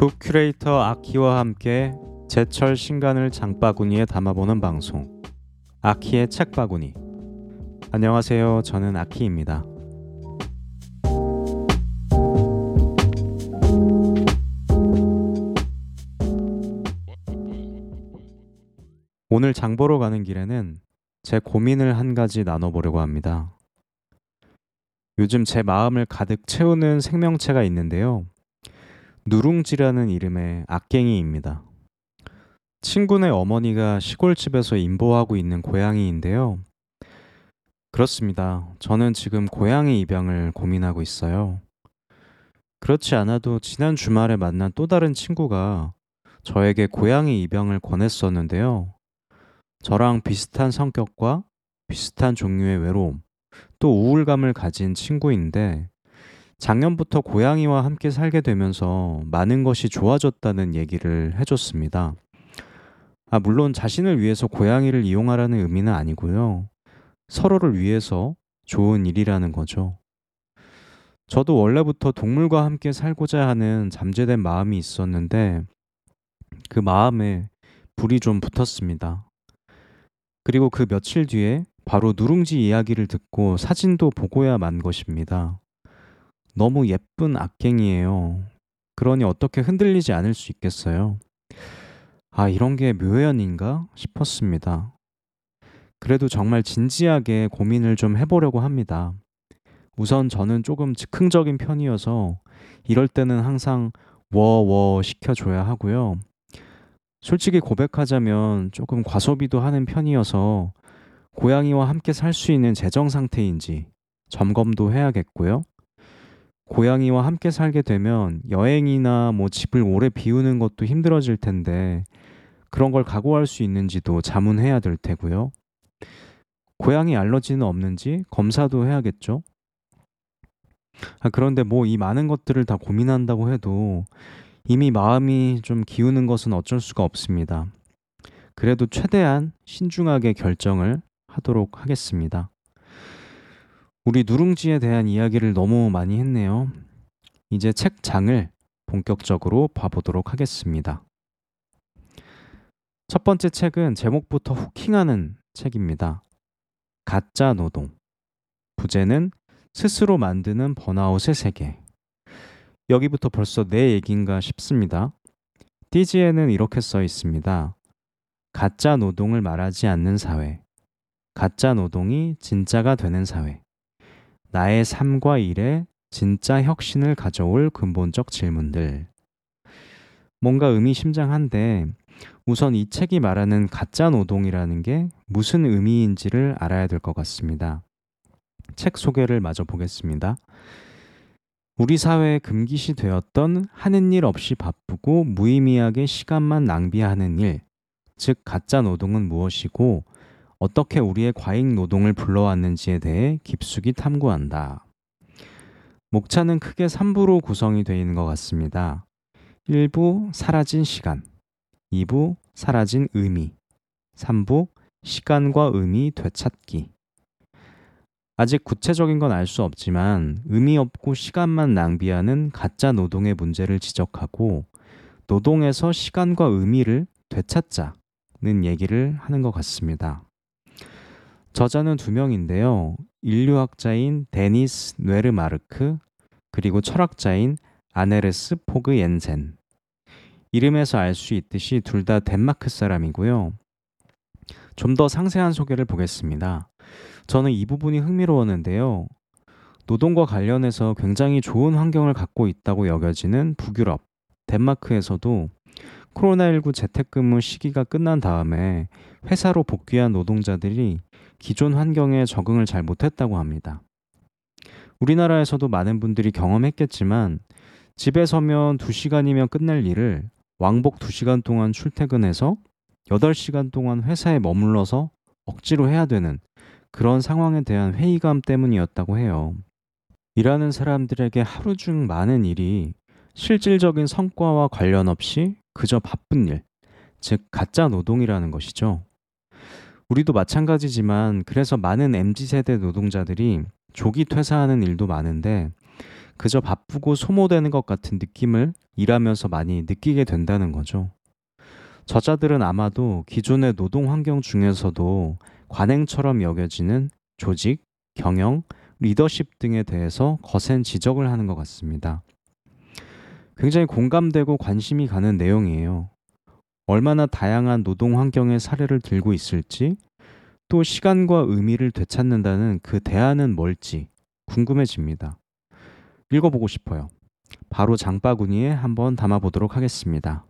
북 큐레이터 아키와 함께 제철 신간을 장바구니에 담아보는 방송. 아키의 책바구니. 안녕하세요. 저는 아키입니다. 오늘 장보러 가는 길에는 제 고민을 한 가지 나눠보려고 합니다. 요즘 제 마음을 가득 채우는 생명체가 있는데요 누룽지라는 이름의 악갱이입니다. 친구네 어머니가 시골집에서 임보하고 있는 고양이인데요. 그렇습니다. 저는 지금 고양이 입양을 고민하고 있어요. 그렇지 않아도 지난 주말에 만난 또 다른 친구가 저에게 고양이 입양을 권했었는데요. 저랑 비슷한 성격과 비슷한 종류의 외로움, 또 우울감을 가진 친구인데 작년부터 고양이와 함께 살게 되면서 많은 것이 좋아졌다는 얘기를 해줬습니다. 아, 물론 자신을 위해서 고양이를 이용하라는 의미는 아니고요. 서로를 위해서 좋은 일이라는 거죠. 저도 원래부터 동물과 함께 살고자 하는 잠재된 마음이 있었는데 그 마음에 불이 좀 붙었습니다. 그리고 그 며칠 뒤에 바로 누룽지 이야기를 듣고 사진도 보고야 만 것입니다. 너무 예쁜 악갱이에요. 그러니 어떻게 흔들리지 않을 수 있겠어요? 아, 이런 게 묘연인가 싶었습니다. 그래도 정말 진지하게 고민을 좀 해보려고 합니다. 우선 저는 조금 즉흥적인 편이어서 이럴 때는 항상 워워 시켜줘야 하고요. 솔직히 고백하자면 조금 과소비도 하는 편이어서 고양이와 함께 살 수 있는 재정 상태인지 점검도 해야겠고요. 고양이와 함께 살게 되면 여행이나 뭐 집을 오래 비우는 것도 힘들어질 텐데 그런 걸 각오할 수 있는지도 자문해야 될 테고요. 고양이 알러지는 없는지 검사도 해야겠죠. 아, 그런데 뭐 이 많은 것들을 다 고민한다고 해도 이미 마음이 좀 기우는 것은 어쩔 수가 없습니다. 그래도 최대한 신중하게 결정을 하도록 하겠습니다. 우리 누룽지에 대한 이야기를 너무 많이 했네요. 이제 책장을 본격적으로 봐보도록 하겠습니다. 첫 번째 책은 제목부터 후킹하는 책입니다. 가짜 노동. 부제는 스스로 만드는 번아웃의 세계. 여기부터 벌써 내 얘기인가 싶습니다. 띠지에는 이렇게 써 있습니다. 가짜 노동을 말하지 않는 사회. 가짜 노동이 진짜가 되는 사회. 나의 삶과 일에 진짜 혁신을 가져올 근본적 질문들. 뭔가 의미심장한데 우선 이 책이 말하는 가짜 노동이라는 게 무슨 의미인지를 알아야 될 것 같습니다. 책 소개를 마저 보겠습니다. 우리 사회의 금기시 되었던 하는 일 없이 바쁘고 무의미하게 시간만 낭비하는 일, 즉 가짜 노동은 무엇이고 어떻게 우리의 과잉 노동을 불러왔는지에 대해 깊숙이 탐구한다. 목차는 크게 3부로 구성이 되어 있는 것 같습니다. 1부 사라진 시간, 2부 사라진 의미, 3부 시간과 의미 되찾기. 아직 구체적인 건 알 수 없지만 의미 없고 시간만 낭비하는 가짜 노동의 문제를 지적하고 노동에서 시간과 의미를 되찾자는 얘기를 하는 것 같습니다. 저자는 두 명인데요. 인류학자인 데니스 뇌르마르크 그리고 철학자인 아네르스 포그 옌센. 이름에서 알 수 있듯이 둘 다 덴마크 사람이고요. 좀 더 상세한 소개를 보겠습니다. 저는 이 부분이 흥미로웠는데요. 노동과 관련해서 굉장히 좋은 환경을 갖고 있다고 여겨지는 북유럽, 덴마크에서도 코로나19 재택근무 시기가 끝난 다음에 회사로 복귀한 노동자들이 기존 환경에 적응을 잘 못했다고 합니다. 우리나라에서도 많은 분들이 경험했겠지만 집에 서면 2시간이면 끝날 일을 왕복 2시간 동안 출퇴근해서 8시간 동안 회사에 머물러서 억지로 해야 되는 그런 상황에 대한 회의감 때문이었다고 해요. 일하는 사람들에게 하루 중 많은 일이 실질적인 성과와 관련 없이 그저 바쁜 일, 즉 가짜 노동이라는 것이죠. 우리도 마찬가지지만 그래서 많은 MZ 세대 노동자들이 조기 퇴사하는 일도 많은데 그저 바쁘고 소모되는 것 같은 느낌을 일하면서 많이 느끼게 된다는 거죠. 저자들은 아마도 기존의 노동 환경 중에서도 관행처럼 여겨지는 조직, 경영, 리더십 등에 대해서 거센 지적을 하는 것 같습니다. 굉장히 공감되고 관심이 가는 내용이에요. 얼마나 다양한 노동 환경의 사례를 들고 있을지, 또 시간과 의미를 되찾는다는 그 대안은 뭘지 궁금해집니다. 읽어보고 싶어요. 바로 장바구니에 한번 담아보도록 하겠습니다.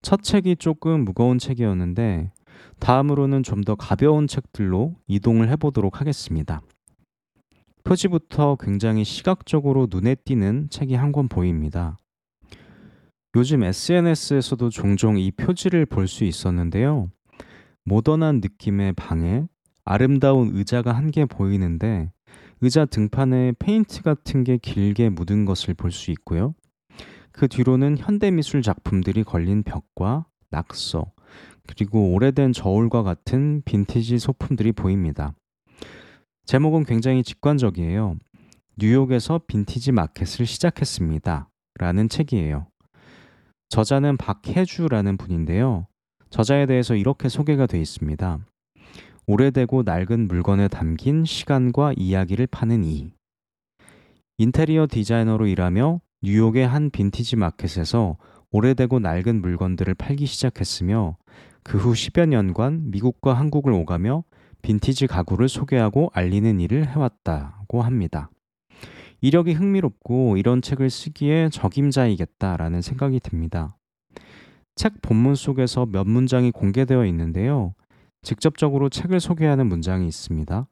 첫 책이 조금 무거운 책이었는데 다음으로는 좀 더 가벼운 책들로 이동을 해보도록 하겠습니다. 표지부터 굉장히 시각적으로 눈에 띄는 책이 한 권 보입니다. 요즘 SNS에서도 종종 이 표지를 볼 수 있었는데요. 모던한 느낌의 방에 아름다운 의자가 한 개 보이는데 의자 등판에 페인트 같은 게 길게 묻은 것을 볼 수 있고요. 그 뒤로는 현대미술 작품들이 걸린 벽과 낙서, 그리고 오래된 저울과 같은 빈티지 소품들이 보입니다. 제목은 굉장히 직관적이에요. 뉴욕에서 빈티지 마켓을 시작했습니다. 라는 책이에요. 저자는 박혜주라는 분인데요. 저자에 대해서 이렇게 소개가 되어 있습니다. 오래되고 낡은 물건에 담긴 시간과 이야기를 파는 이. 인테리어 디자이너로 일하며 뉴욕의 한 빈티지 마켓에서 오래되고 낡은 물건들을 팔기 시작했으며 그 후 10여 년간 미국과 한국을 오가며 빈티지 가구를 소개하고 알리는 일을 해왔다고 합니다. 이력이 흥미롭고 이런 책을 쓰기에 적임자이겠다라는 생각이 듭니다. 책 본문 속에서 몇 문장이 공개되어 있는데요. 직접적으로 책을 소개하는 문장이 있습니다.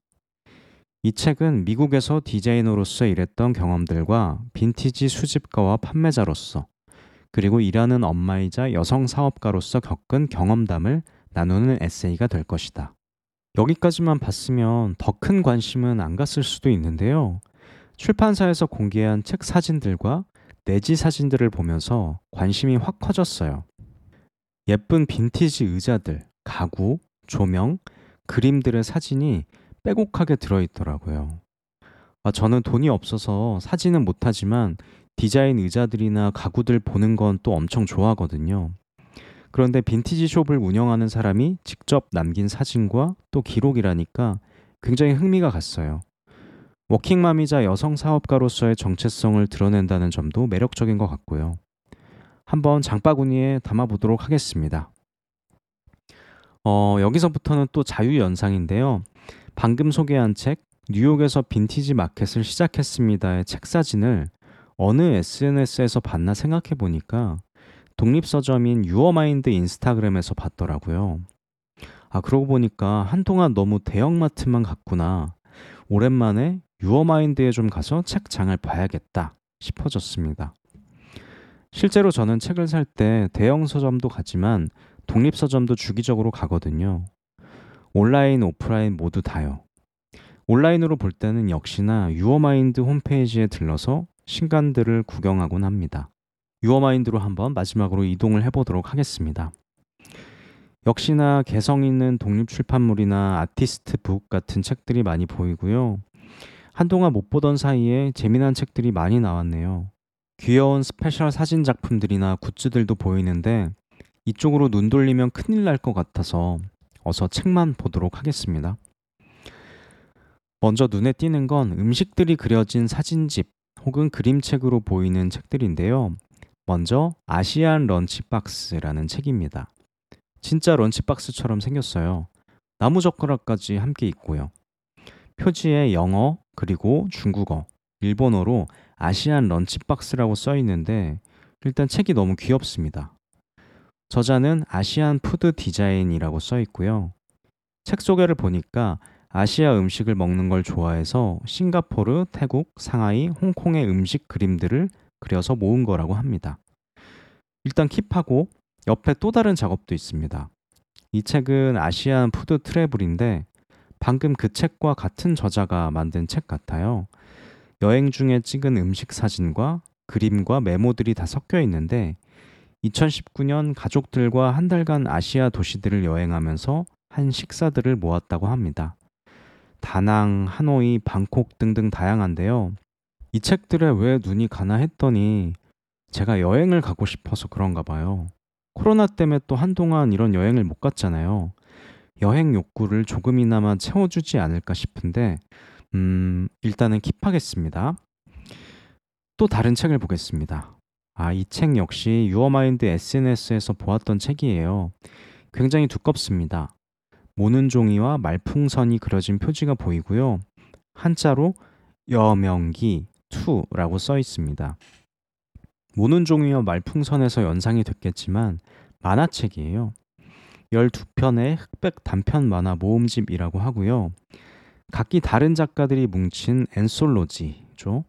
이 책은 미국에서 디자이너로서 일했던 경험들과 빈티지 수집가와 판매자로서 그리고 일하는 엄마이자 여성 사업가로서 겪은 경험담을 나누는 에세이가 될 것이다. 여기까지만 봤으면 더 큰 관심은 안 갔을 수도 있는데요. 출판사에서 공개한 책 사진들과 내지 사진들을 보면서 관심이 확 커졌어요. 예쁜 빈티지 의자들, 가구, 조명, 그림들의 사진이 빼곡하게 들어있더라고요. 아, 저는 돈이 없어서 사진은 못하지만 디자인 의자들이나 가구들 보는 건 또 엄청 좋아하거든요. 그런데 빈티지 숍을 운영하는 사람이 직접 남긴 사진과 또 기록이라니까 굉장히 흥미가 갔어요. 워킹맘이자 여성 사업가로서의 정체성을 드러낸다는 점도 매력적인 것 같고요. 한번 장바구니에 담아보도록 하겠습니다. 어, 여기서부터는 또 자유연상인데요. 방금 소개한 책, 뉴욕에서 빈티지 마켓을 시작했습니다의 책 사진을 어느 SNS에서 봤나 생각해 보니까 독립서점인 유어마인드 인스타그램에서 봤더라고요. 아, 그러고 보니까 한동안 너무 대형마트만 갔구나. 오랜만에 유어마인드에 좀 가서 책장을 봐야겠다 싶어졌습니다. 실제로 저는 책을 살 때 대형 서점도 가지만 독립 서점도 주기적으로 가거든요. 온라인, 오프라인 모두 다요. 온라인으로 볼 때는 역시나 유어마인드 홈페이지에 들러서 신간들을 구경하곤 합니다. 유어마인드로 한번 마지막으로 이동을 해보도록 하겠습니다. 역시나 개성 있는 독립 출판물이나 artist book 같은 책들이 많이 보이고요. 한동안 못 보던 사이에 재미난 책들이 많이 나왔네요. 귀여운 special 사진 작품들이나 굿즈들도 보이는데 이쪽으로 눈 돌리면 큰일 날 것 같아서 어서 책만 보도록 하겠습니다. 먼저 눈에 띄는 건 음식들이 그려진 사진집 혹은 그림책으로 보이는 책들인데요. 먼저 아시안 런치박스라는 책입니다. 진짜 런치박스처럼 생겼어요. 나무 젓가락까지 함께 있고요. 표지에 영어 그리고 중국어, 일본어로 아시안 런치박스라고 써 있는데 일단 책이 너무 귀엽습니다. 저자는 Asian Food Design이라고 써 있고요. 책 소개를 보니까 아시아 음식을 먹는 걸 좋아해서 싱가포르, 태국, 상하이, 홍콩의 음식 그림들을 그려서 모은 거라고 합니다. 일단 keep하고 옆에 또 다른 작업도 있습니다. 이 책은 Asian Food Travel인데 방금 그 책과 같은 저자가 만든 책 같아요. 여행 중에 찍은 음식 사진과 그림과 메모들이 다 섞여 있는데 2019년 가족들과 한 달간 아시아 도시들을 여행하면서 한 식사들을 모았다고 합니다. 다낭, 하노이, 방콕 등등 다양한데요. 이 책들에 왜 눈이 가나 했더니 제가 여행을 가고 싶어서 그런가 봐요. 코로나 때문에 또 한동안 이런 여행을 못 갔잖아요. 여행 욕구를 조금이나마 채워주지 않을까 싶은데, 음, 일단은 킵하겠습니다. 또 다른 책을 보겠습니다. 아, 이 책 역시 유어마인드 SNS에서 보았던 책이에요. 굉장히 두껍습니다. 모는 종이와 말풍선이 그려진 표지가 보이고요. 한자로 여명기 2라고 써 있습니다. 모는 종이와 말풍선에서 연상이 됐겠지만 만화책이에요. 12편의 흑백 단편 만화 모음집이라고 하고요. 각기 다른 작가들이 뭉친 엔솔로지죠.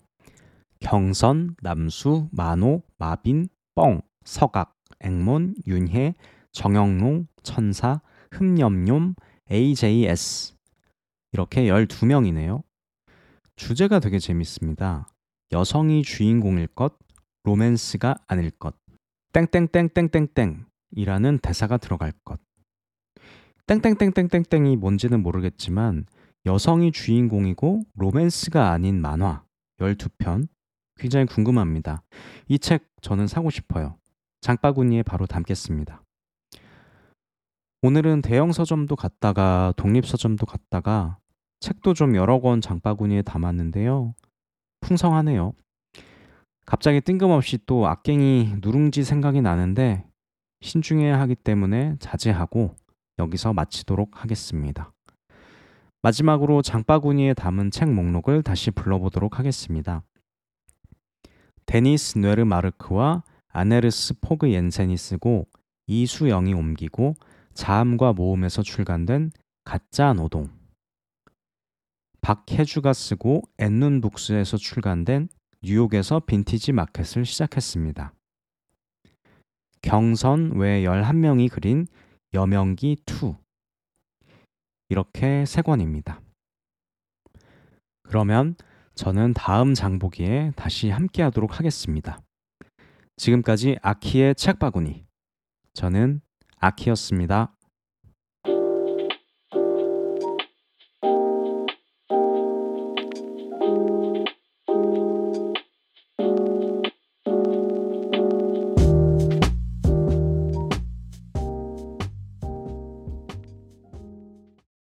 경선, 남수, 만호, 마빈, 뻥, 서각, 앵몬, 윤혜, 정영롱, 천사, 흠념뇽, AJS 이렇게 12명이네요. 주제가 되게 재밌습니다. 여성이 주인공일 것, 로맨스가 아닐 것, 땡땡땡땡땡땡 이라는 대사가 들어갈 것. 땡땡땡땡땡땡이 뭔지는 모르겠지만 여성이 주인공이고 로맨스가 아닌 만화 12편 굉장히 궁금합니다. 이 책 저는 사고 싶어요. 장바구니에 바로 담겠습니다. 오늘은 대형 서점도 갔다가 독립 서점도 갔다가 책도 좀 여러 권 장바구니에 담았는데요. 풍성하네요. 갑자기 뜬금없이 또 악갱이 누룽지 생각이 나는데 신중해야 하기 때문에 자제하고 여기서 마치도록 하겠습니다. 마지막으로 장바구니에 담은 책 목록을 다시 불러보도록 하겠습니다. 데니스 뇌르 마르크와 아네르스 포그 옌센이 쓰고 이수영이 옮기고 자음과 모음에서 출간된 가짜 노동. 박혜주가 쓰고 앤눈북스에서 출간된 뉴욕에서 빈티지 마켓을 시작했습니다. 경선 외 11명이 그린 여명기 2. 이렇게 세 권입니다. 그러면 저는 다음 장보기에 다시 함께 하도록 하겠습니다. 지금까지 아키의 책바구니. 저는 아키였습니다.